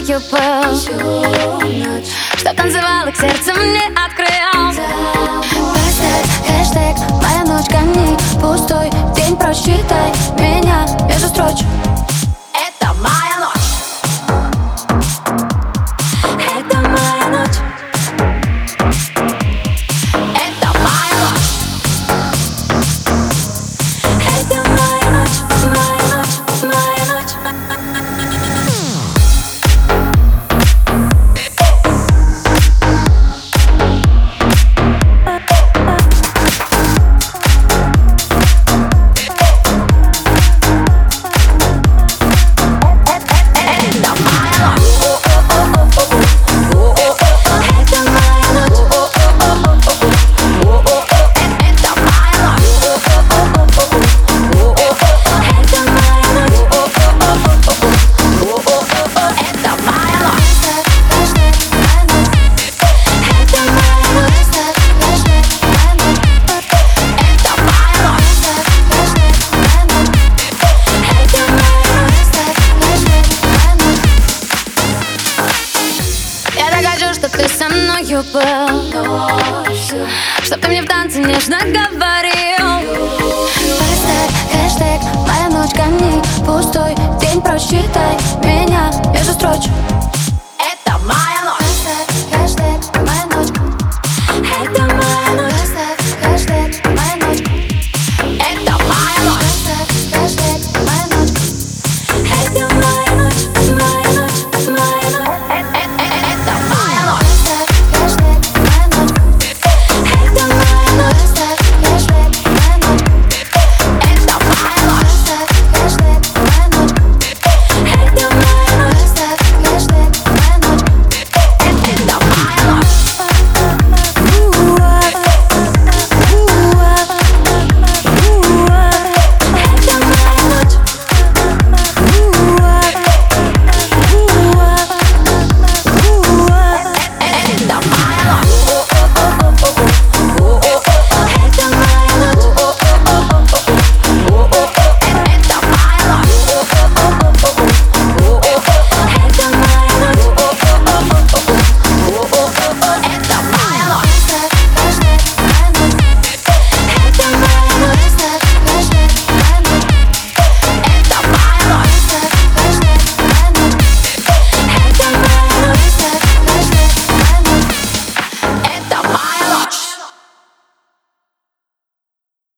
мною был Что танцевал, к сердцу мне открыл. Поставь хэштег «Моя ночь камней Пустой день просчитай мною был. Чтоб ты мне в танце нежно говорил. Поставь хэштег «Моя ночь камней Пустой день просчитай Меня между строчек